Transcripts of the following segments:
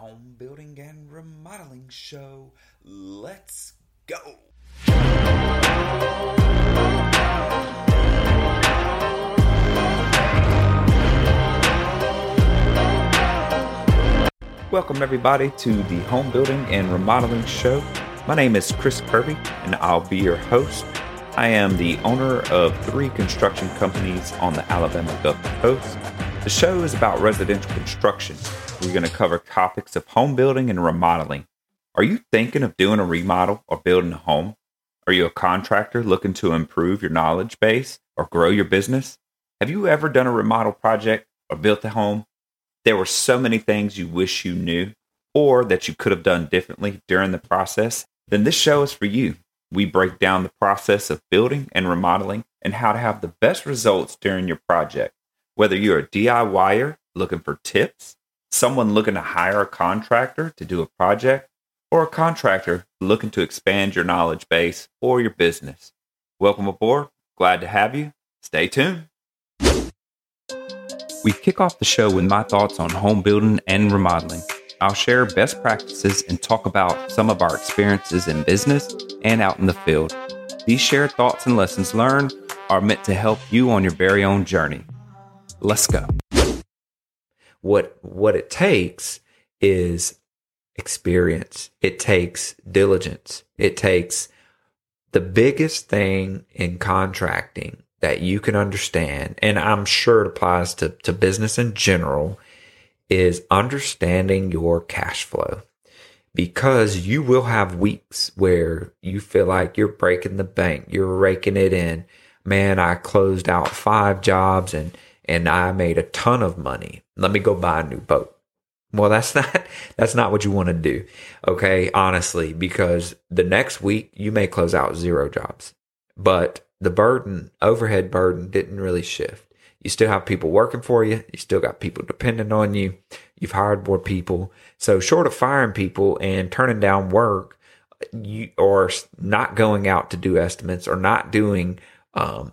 home building and remodeling show. Let's go. Welcome, everybody, to the home building and remodeling show. My name is Chris Kirby, and I'll be your host. I am the owner of three construction companies on the Alabama Gulf Coast. The show is about residential construction. We're going to cover topics of home building and remodeling. Are you thinking of doing a remodel or building a home? Are you a contractor looking to improve your knowledge base or grow your business? Have you ever done a remodel project or built a home? There were so many things you wish you knew or that you could have done differently during the process. Then this show is for you. We break down the process of building and remodeling and how to have the best results during your project. Whether you're a DIYer looking for tips, someone looking to hire a contractor to do a project, or a contractor looking to expand your knowledge base or your business. Welcome aboard. Glad to have you. Stay tuned. We kick off the show with my thoughts on home building and remodeling. I'll share best practices and talk about some of our experiences in business and out in the field. These shared thoughts and lessons learned are meant to help you on your very own journey. Let's go. What what it takes is experience. It takes diligence. It takes the biggest thing in contracting that you can understand, and I'm sure it applies to, to business in general, is understanding your cash flow. Because you will have weeks where you feel like you're breaking the bank, you're raking it in. Man, I closed out five jobs and and I made a ton of money. Let me go buy a new boat. Well, that's not that's not what you want to do. Okay, honestly, because the next week you may close out zero jobs. But the burden, overhead burden didn't really shift. You still have people working for you. You still got people dependent on you. You've hired more people. So short of firing people and turning down work, you or not going out to do estimates or not doing um,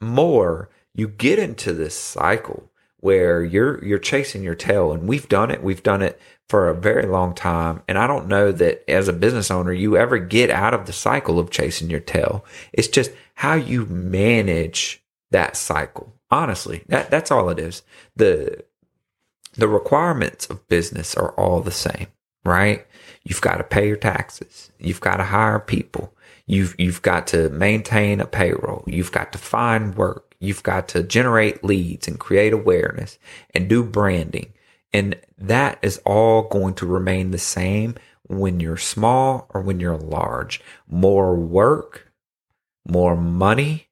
more, you get into this cycle where you're you're chasing your tail and we've done it. We've done it for a very long time and i don't know that as a business owner you ever get out of the cycle of chasing your tail. It's just how you manage that cycle. Honestly that that's all it is. The the requirements of business are all the same right? You've got to pay your taxes. You've got to hire people you've you've got to maintain a payroll you've got to find work You've got to generate leads and create awareness and do branding. And that is all going to remain the same when you're small or when you're large. More work, more money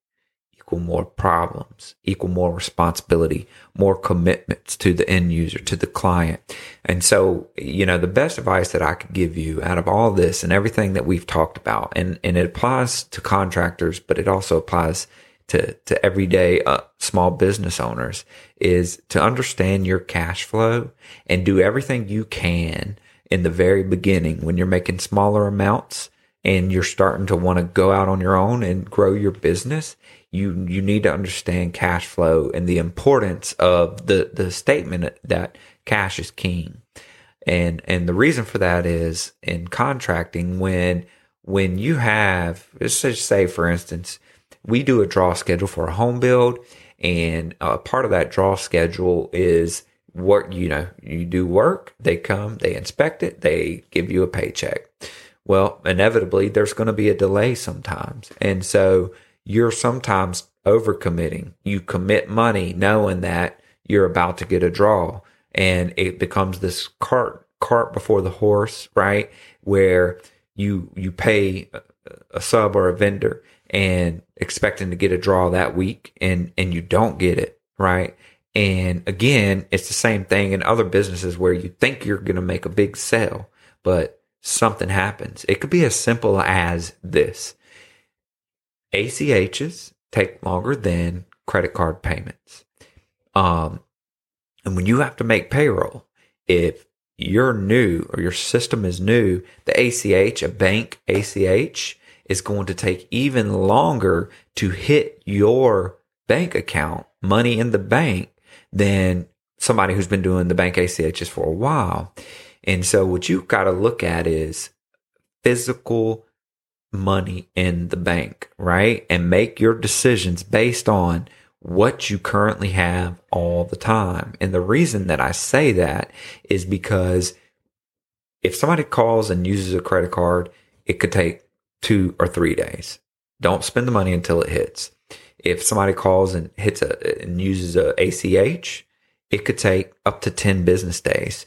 equal more problems, equal more responsibility, more commitments to the end user, to the client. And so, you know, the best advice that I could give you out of all this and everything that we've talked about, and, and it applies to contractors, but it also applies to, to everyday uh, small business owners is to understand your cash flow and do everything you can in the very beginning when you're making smaller amounts and you're starting to want to go out on your own and grow your business you you need to understand cash flow and the importance of the the statement that cash is king and and the reason for that is in contracting when when you have let's just say for instance we do a draw schedule for a home build, and uh, part of that draw schedule is work. You know, you do work, they come, they inspect it, they give you a paycheck. Well, inevitably, there's going to be a delay sometimes, and so you're sometimes overcommitting. You commit money knowing that you're about to get a draw, and it becomes this cart cart before the horse, right? Where you you pay a sub or a vendor and expecting to get a draw that week and and you don't get it, right? And again, it's the same thing in other businesses where you think you're going to make a big sale, but something happens. It could be as simple as this. ACHs take longer than credit card payments. Um, and when you have to make payroll, if you're new or your system is new, the ACH, a bank ACH, is going to take even longer to hit your bank account, money in the bank, than somebody who's been doing the bank ACHs for a while. And so what you've got to look at is physical money in the bank, right? And make your decisions based on what you currently have all the time. And the reason that I say that is because if somebody calls and uses a credit card, it could take two or three days. Don't spend the money until it hits. If somebody calls and hits a and uses a ACH, it could take up to 10 business days.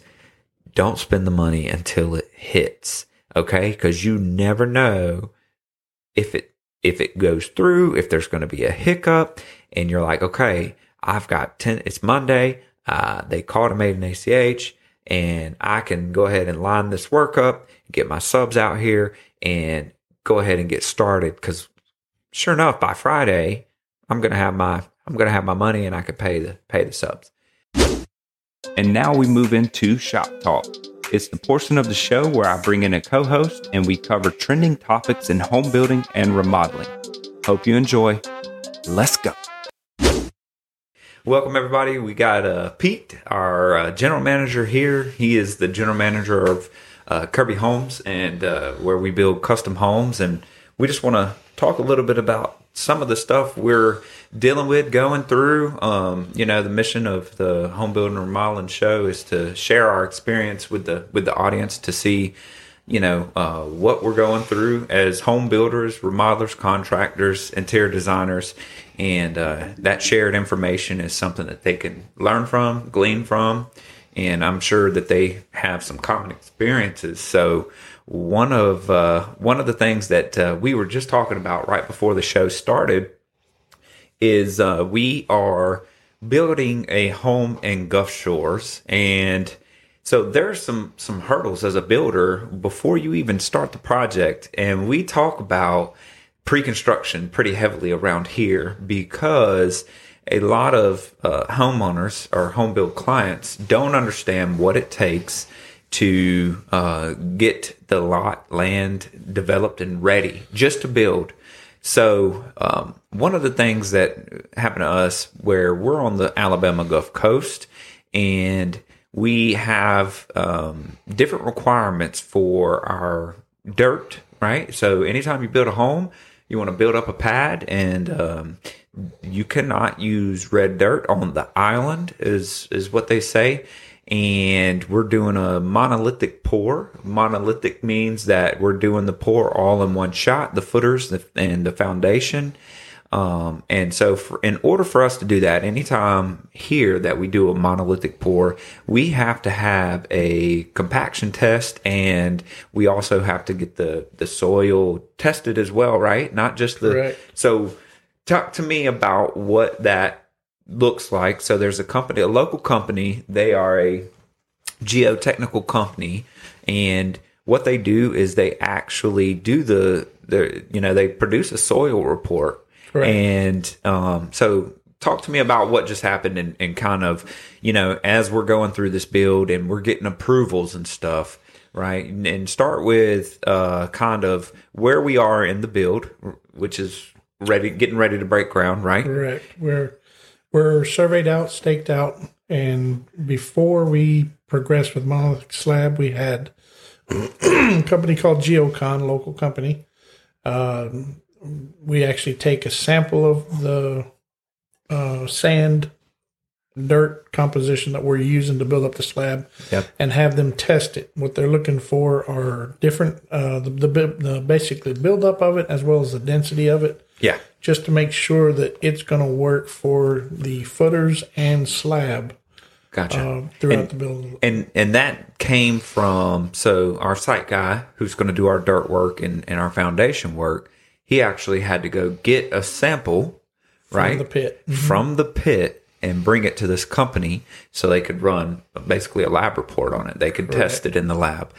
Don't spend the money until it hits. Okay. Cause you never know if it, if it goes through, if there's going to be a hiccup and you're like, okay, I've got 10, it's Monday. Uh, they called and made an ACH and I can go ahead and line this work up, get my subs out here and go ahead and get started. Cause sure enough, by Friday, I'm to have my, I'm to have my money and I can pay the, pay the subs. And now we move into Shop Talk. It's the portion of the show where I bring in a co host and we cover trending topics in home building and remodeling. Hope you enjoy. Let's go. Welcome, everybody. We got uh, Pete, our uh, general manager here. He is the general manager of uh, Kirby Homes and uh, where we build custom homes. And we just want to talk a little bit about some of the stuff we're dealing with, going through. Um, you know, the mission of the Home Building Remodeling Show is to share our experience with the with the audience to see, you know, uh, what we're going through as home builders, remodelers, contractors, interior designers, and uh, that shared information is something that they can learn from, glean from, and I'm sure that they have some common experiences. So one of uh, one of the things that uh, we were just talking about right before the show started is uh, we are building a home in Gulf Shores, and so there's some some hurdles as a builder before you even start the project, and we talk about pre-construction pretty heavily around here because a lot of uh, homeowners or home build clients don't understand what it takes to uh, get the lot land developed and ready just to build. So um, one of the things that happened to us where we're on the Alabama Gulf Coast and we have um, different requirements for our dirt, right? So anytime you build a home, you want to build up a pad and um, you cannot use red dirt on the island is is what they say and we're doing a monolithic pour. Monolithic means that we're doing the pour all in one shot, the footers and the foundation. Um, and so for, in order for us to do that, anytime here that we do a monolithic pour, we have to have a compaction test and we also have to get the, the soil tested as well, right? Not just the, Correct. so talk to me about what that looks like. So there's a company, a local company. They are a geotechnical company, and what they do is they actually do the the you know they produce a soil report, Correct. and um, so. Talk to me about what just happened and, and kind of, you know, as we're going through this build and we're getting approvals and stuff, right? And, and start with uh, kind of where we are in the build, which is ready, getting ready to break ground, right? Correct. We're we're surveyed out, staked out, and before we progressed with monolithic slab, we had a company called Geocon, local company. Um, we actually take a sample of the uh, sand, dirt composition that we're using to build up the slab, Yep. and have them test it. What they're looking for are different, uh, the, the, the basically buildup of it as well as the density of it Yeah. just to make sure that it's going to work for the footers and slab Gotcha. uh, throughout And- the building. and and that came from so our site guy who's going to do our dirt work and, and our foundation work he actually had to go get a sample right the pit. from the pit and bring it to this company so they could run basically a lab report on it they could test it in the lab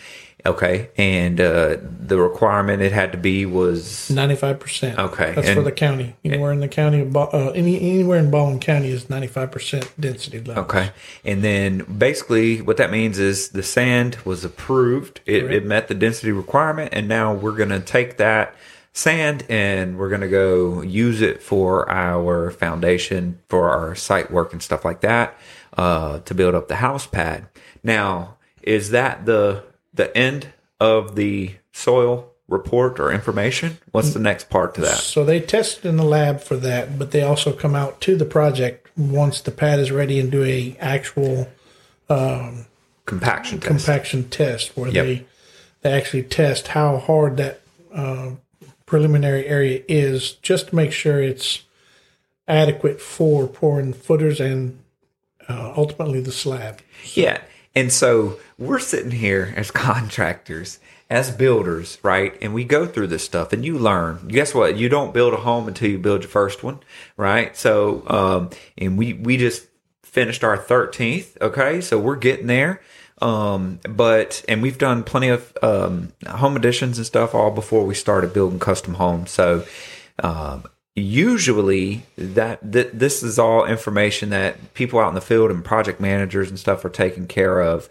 okay and uh, the requirement it had to be was Ninety-five percent. Okay, that's for the county. Anywhere in the county of uh, any anywhere in Baldwin County is ninety-five percent density level. Okay. And then basically what that means is the sand was approved. It, it met the density requirement. And now we're going to take that sand and we're going to go use it for our foundation, for our site work and stuff like that, uh, to build up the house pad. Now, is that the the end of the soil report or information? What's the next part to that? So they test in the lab for that, but they also come out to the project once the pad is ready and do a actual Compaction test. compaction test where Yep. they they actually test how hard that uh, preliminary area is, just to make sure it's adequate for pouring footers and uh, ultimately the slab. Yeah. And so we're sitting here as contractors, as builders, right? And we go through this stuff and you learn. Guess what? You don't build a home until you build your first one, right? So, um, and we, we just finished our 13th. Okay. So we're getting there. Um, but, and we've done plenty of, um, home additions and stuff all before we started building custom homes. So, um, usually that th- this is all information that people out in the field and project managers and stuff are taking care of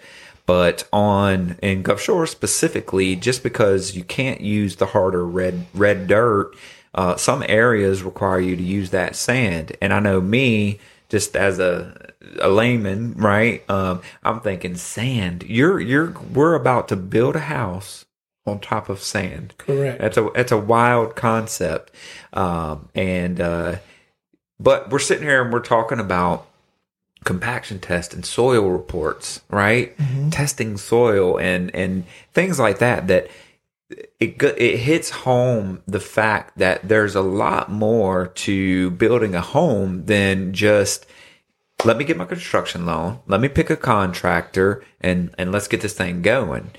but on in gulf shore specifically just because you can't use the harder red red dirt uh, some areas require you to use that sand and i know me just as a a layman right um, i'm thinking sand you're you're we're about to build a house on top of sand Correct. that's a that's a wild concept, um, and uh, but we're sitting here and we're talking about compaction test and soil reports, right? Testing soil and and things like that. That it it hits home the fact that there's a lot more to building a home than just let me get my construction loan, let me pick a contractor and and let's get this thing going.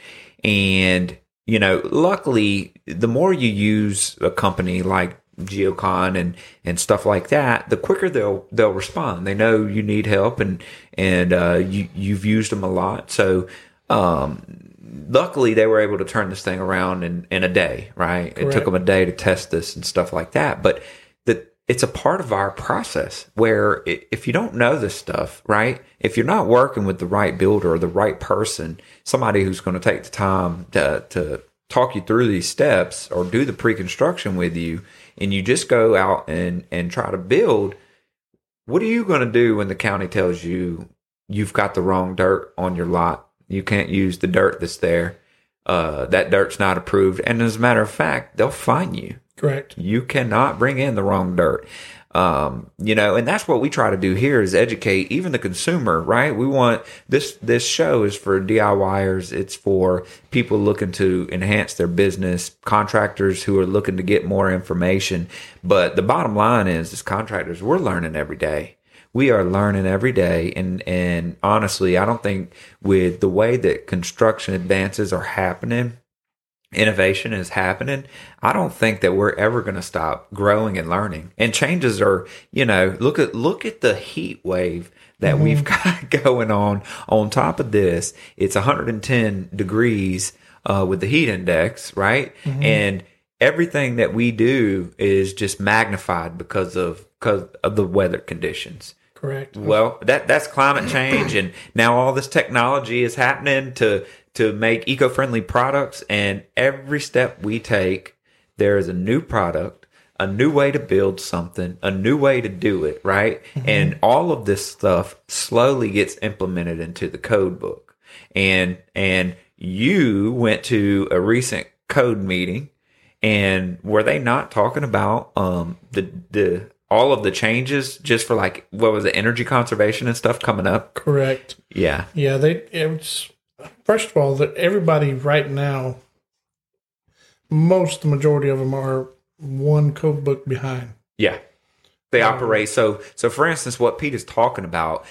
And you know, luckily the more you use a company like Geocon and and stuff like that, the quicker they'll they'll respond. They know you need help and and uh, you you've used them a lot. So um luckily they were able to turn this thing around in, in a day, right? It took them a day to test this and stuff like that. But the, it's a part of our process where if you don't know this stuff, right? If you're not working with the right builder or the right person, somebody who's going to take the time to, to talk you through these steps or do the pre-construction with you, and you just go out and, and try to build, what are you going to do when the county tells you you've got the wrong dirt on your lot? You can't use the dirt that's there. Uh, that dirt's not approved. And as a matter of fact, they'll fine you. Correct. You cannot bring in the wrong dirt. Um, you know, and that's what we try to do here is educate even the consumer, right? We want this, this show is for DIYers. It's for people looking to enhance their business, contractors who are looking to get more information. But the bottom line is, as contractors, we're learning every day we are learning every day. And and honestly i don't think with the way that construction advances are happening innovation is happening i don't think that we're ever going to stop growing and learning. And changes are you know look at look at the heat wave that we've got going on. On top of this it's 110 degrees uh, with the heat index right? And everything that we do is just magnified because of because of the weather conditions Correct. well, that that's climate change, and now all this technology is happening to to make eco-friendly products. And every step we take, there is a new product, a new way to build something, a new way to do it, right? And all of this stuff slowly gets implemented into the code book. And and you went to a recent code meeting, and were they not talking about um the the all of the changes just for like what was it energy conservation and stuff coming up Correct. yeah Yeah, they it's first of all that everybody right now most the majority of them are one code book behind. yeah they um, operate so so for instance what pete is talking about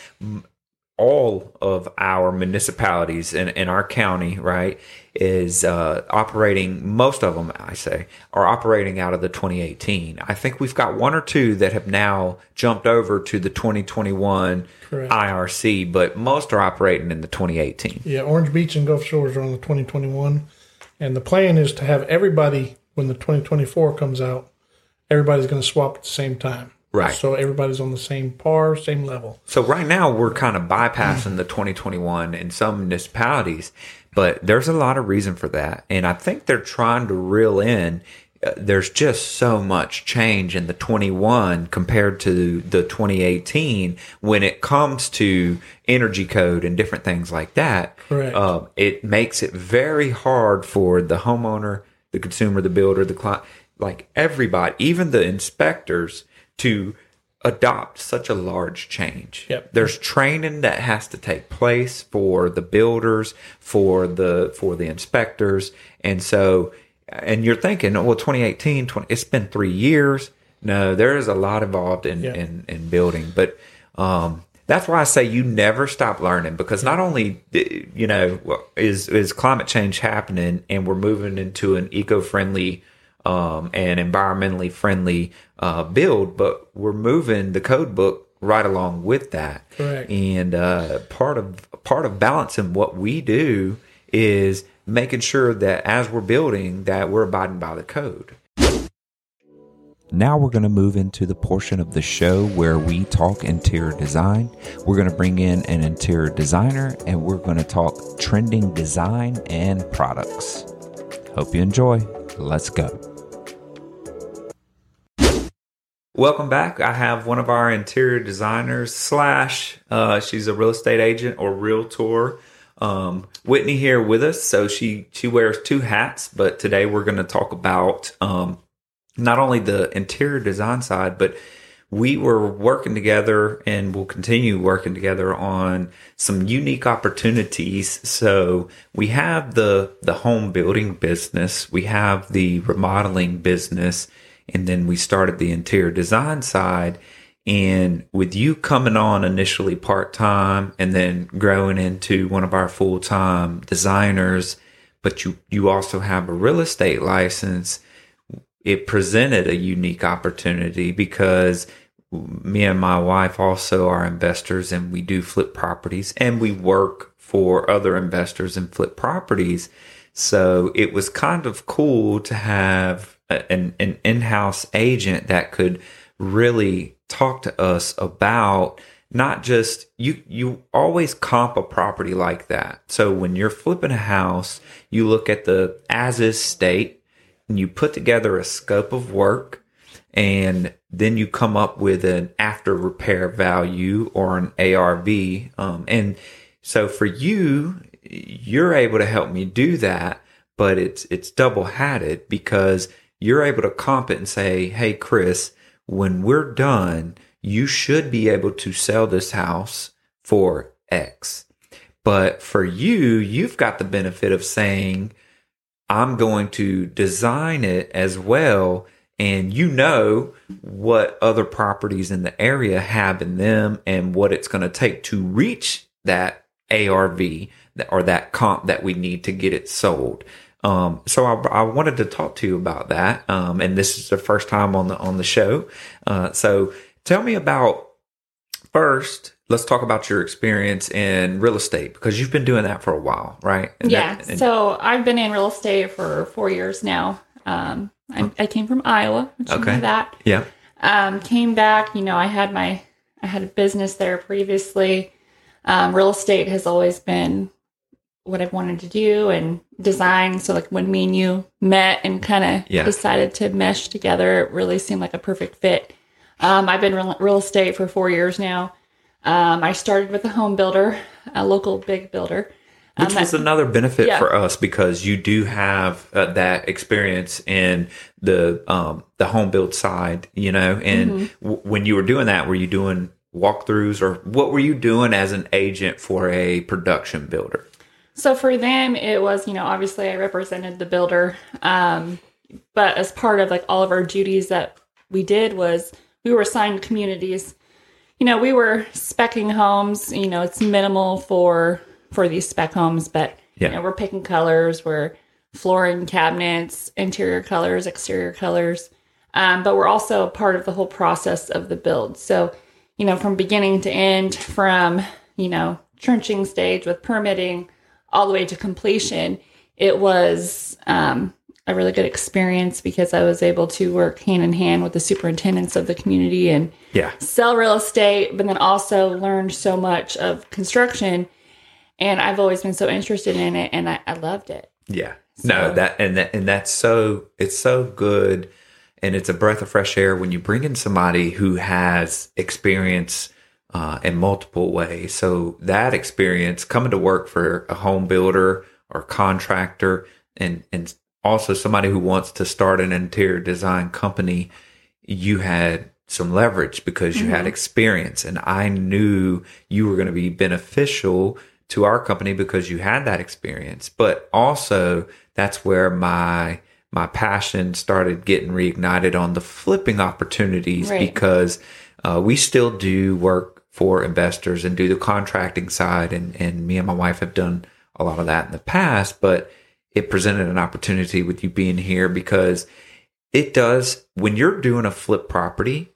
all of our municipalities in, in our county right is uh, operating most of them i say are operating out of the 2018 i think we've got one or two that have now jumped over to the 2021 Correct. irc but most are operating in the 2018 Yeah, Orange Beach and Gulf Shores are on the 2021 and the plan is to have everybody when the 2024 comes out everybody's going to swap at the same time. Right. So everybody's on the same par, same level. So right now we're kind of bypassing the 2021 in some municipalities, but there's a lot of reason for that, and I think they're trying to reel in uh, there's just so much change in the 21 compared to the 2018 when it comes to energy code and different things like that. Correct. Uh, it makes it very hard for the homeowner, the consumer, the builder, the client, like everybody, even the inspectors, to adopt such a large change. Yep. There's training that has to take place for the builders, for the for the inspectors, and so and you're thinking, oh, well, 2018, 20, it's been three years. No, there is a lot involved in in, in building, but um, that's why I say you never stop learning because not only you know is is climate change happening and we're moving into an eco friendly um, and environmentally friendly uh, build, but we're moving the code book right along with that. Correct. And uh, part of part of balancing what we do is making sure that as we're building that we're abiding by the code. Now we're going to move into the portion of the show where we talk interior design. We're going to bring in an interior designer and we're going to talk trending design and products. Hope you enjoy. Let's go. Welcome back. I have one of our interior designers slash uh, she's a real estate agent or realtor. Um, Whitney here with us. So she she wears two hats, but today we're going to talk about um, not only the interior design side, but we were working together and will continue working together on some unique opportunities. So we have the the home building business, we have the remodeling business, and then we started the interior design side. And with you coming on initially part time and then growing into one of our full time designers, but you you also have a real estate license it presented a unique opportunity because me and my wife also are investors and we do flip properties and we work for other investors and flip properties. So it was kind of cool to have an, an in-house agent that could really talk to us about not just you you always comp a property like that. So when you're flipping a house, you look at the as is state and you put together a scope of work and then you come up with an after repair value or an ARV. Um, and so for you, you're able to help me do that, but it's it's double hatted because you're able to comp it and say, "Hey, Chris, when we're done, you should be able to sell this house for X." But for you, you've got the benefit of saying, I'm going to design it as well. And you know what other properties in the area have in them and what it's going to take to reach that ARV or that comp that we need to get it sold. Um, so I, I wanted to talk to you about that. Um, and this is the first time on the, on the show. Uh, so tell me about first, let's talk about your experience in real estate because you've been doing that for a while, right? And yeah. that- and- so I've been in real estate for four years now. Um, I, I came from Iowa, which you Okay. that. yeah. Um, came back. You know, I had my I had a business there previously. Um, real estate has always been what I've wanted to do and design. So like when me and you met and kind of Yeah. decided to mesh together, it really seemed like a perfect fit. Um, I've been real, real estate for four years now. Um, I started with a home builder, a local big builder. Which Um, was another benefit yeah. for us because you do have uh, that experience in the um, the home build side, you know. And Mm-hmm. w- when you were doing that, were you doing walkthroughs or what were you doing as an agent for a production builder? So for them, it was, you know, obviously I represented the builder. Um, but as part of like all of our duties that we did was we were assigned communities. You know, we were specking homes, you know, it's minimal for for these spec homes, but Yeah. you know, we're picking colors, we're flooring cabinets, interior colors, exterior colors. Um, but we're also part of the whole process of the build. So, you know, from beginning to end, from, you know, trenching stage with permitting all the way to completion, it was um, a really good experience because I was able to work hand in hand with the superintendents of the community and Yeah, sell real estate, but then also learned so much of construction. And I've always been so interested in it and I, I loved it. yeah. No, that and that and that's so it's so good and it's a breath of fresh air when you bring in somebody who has experience uh, in multiple ways. So that experience coming to work for a home builder or contractor and and also somebody who wants to start an interior design company, you had some leverage because you had experience and I knew you were going to be beneficial to our company because you had that experience. But also that's where my my passion started getting reignited on the flipping opportunities Right. because uh, we still do work for investors and do the contracting side and and me and my wife have done a lot of that in the past but it presented an opportunity with you being here because it does when you're doing a flip property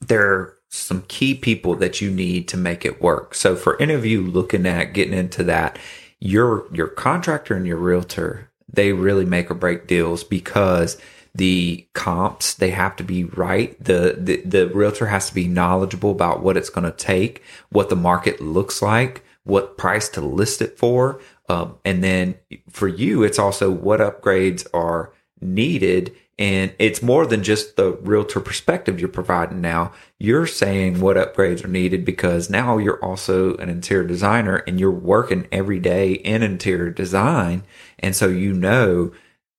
there are some key people that you need to make it work. So for any of you looking at getting into that your your contractor and your realtor they really make or break deals because the comps they have to be right. The the, the realtor has to be knowledgeable about what it's going to take what the market looks like what price to list it for. Um, and then for you it's also what upgrades are needed. And it's more than just the realtor perspective you're providing now. You're saying what upgrades are needed because now you're also an interior designer and you're working every day in interior design. And so you know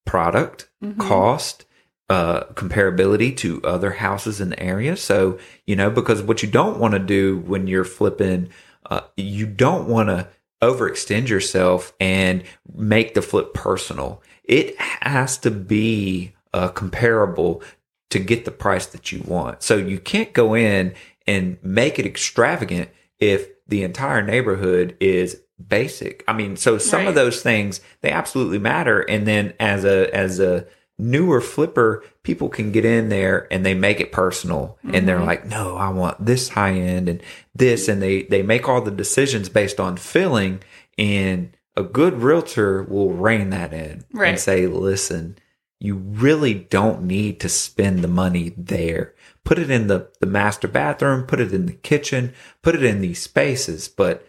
product cost uh comparability to other houses in the area. So you know because what you don't want to do when you're flipping uh you don't want to overextend yourself and make the flip personal. It has to be uh comparable to get the price that you want. So you can't go in and make it extravagant if the entire neighborhood is basic. I mean so some of those things they absolutely matter. And then as a as a newer flipper people can get in there and they make it personal. And they're mm-hmm. like no i want this high end and this. And they they make all the decisions based on feeling. And a good realtor will rein that in and say listen you really don't need to spend the money there. Put it in the the master bathroom put it in the kitchen put it in these spaces. But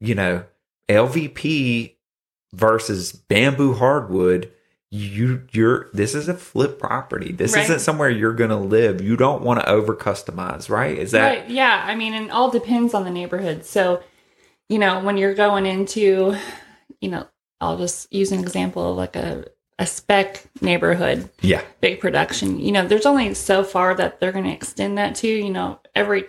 you know lvp versus bamboo hardwood you you're this is a flip property. This Right. isn't somewhere you're going to live. You don't want to over customize right? Is that right yeah i mean it all depends on the neighborhood. So you know when you're going into you know i'll just use an example of like a, a spec neighborhood. Yeah. Big production. You know there's only so far that they're going to extend that to you know every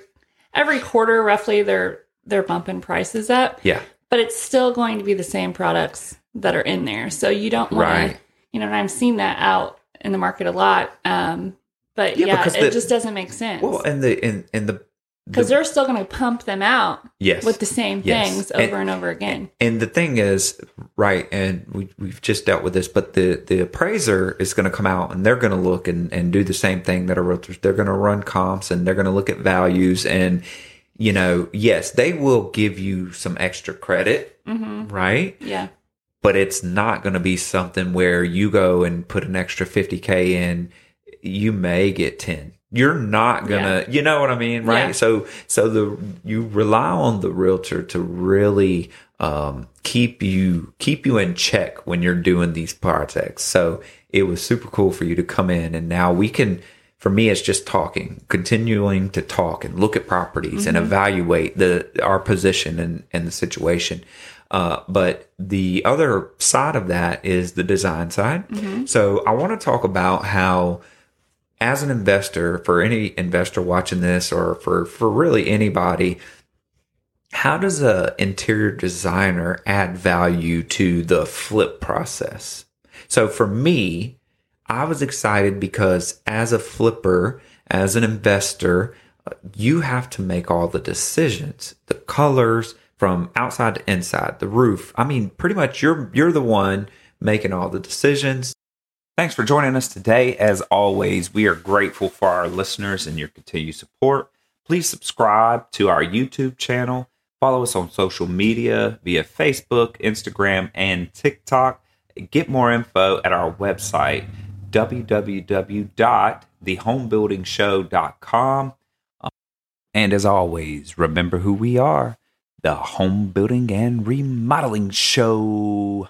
every quarter roughly they're they're bumping prices up. Yeah but it's still going to be the same products that are in there so you don't want Right. to you know and i've seen that out in the market a lot um but Yeah, yeah, it the- just doesn't make sense well and the and, and the because they're still going to pump them out yes with the same Yes. things And- over and, over again. And the thing is, right, and we, we've just dealt with this, but the, the appraiser is going to come out and they're going to look and, and do the same thing that a realtor, they're going to run comps and they're going to look at values and, you know, yes, they will give you some extra credit, right? Yeah, But it's not going to be something where you go and put an extra 50K in, you may get 10. You're not gonna, you know what I mean, right? Yeah. So, so the you rely on the realtor to really um, keep you keep you in check when you're doing these projects. So it was super cool for you to come in, and now we can. For me, it's just talking, continuing to talk and look at properties and evaluate the our position and and the situation. Uh, but the other side of that is the design side. So I want to talk about how as an investor, for any investor watching this, or for for really anybody, how does a interior designer add value to the flip process? So for me, I was excited because as a flipper, as an investor, you have to make all the decisions, the colors from outside to inside, the roof. I mean, pretty much you're you're the one making all the decisions. Thanks for joining us today. As always, we are grateful for our listeners and your continued support. Please subscribe to our YouTube channel. Follow us on social media via Facebook, Instagram, and TikTok. Get more info at our website, www.thehomebuildingshow.com. Um, and as always, remember who we are the Home Building and Remodeling Show.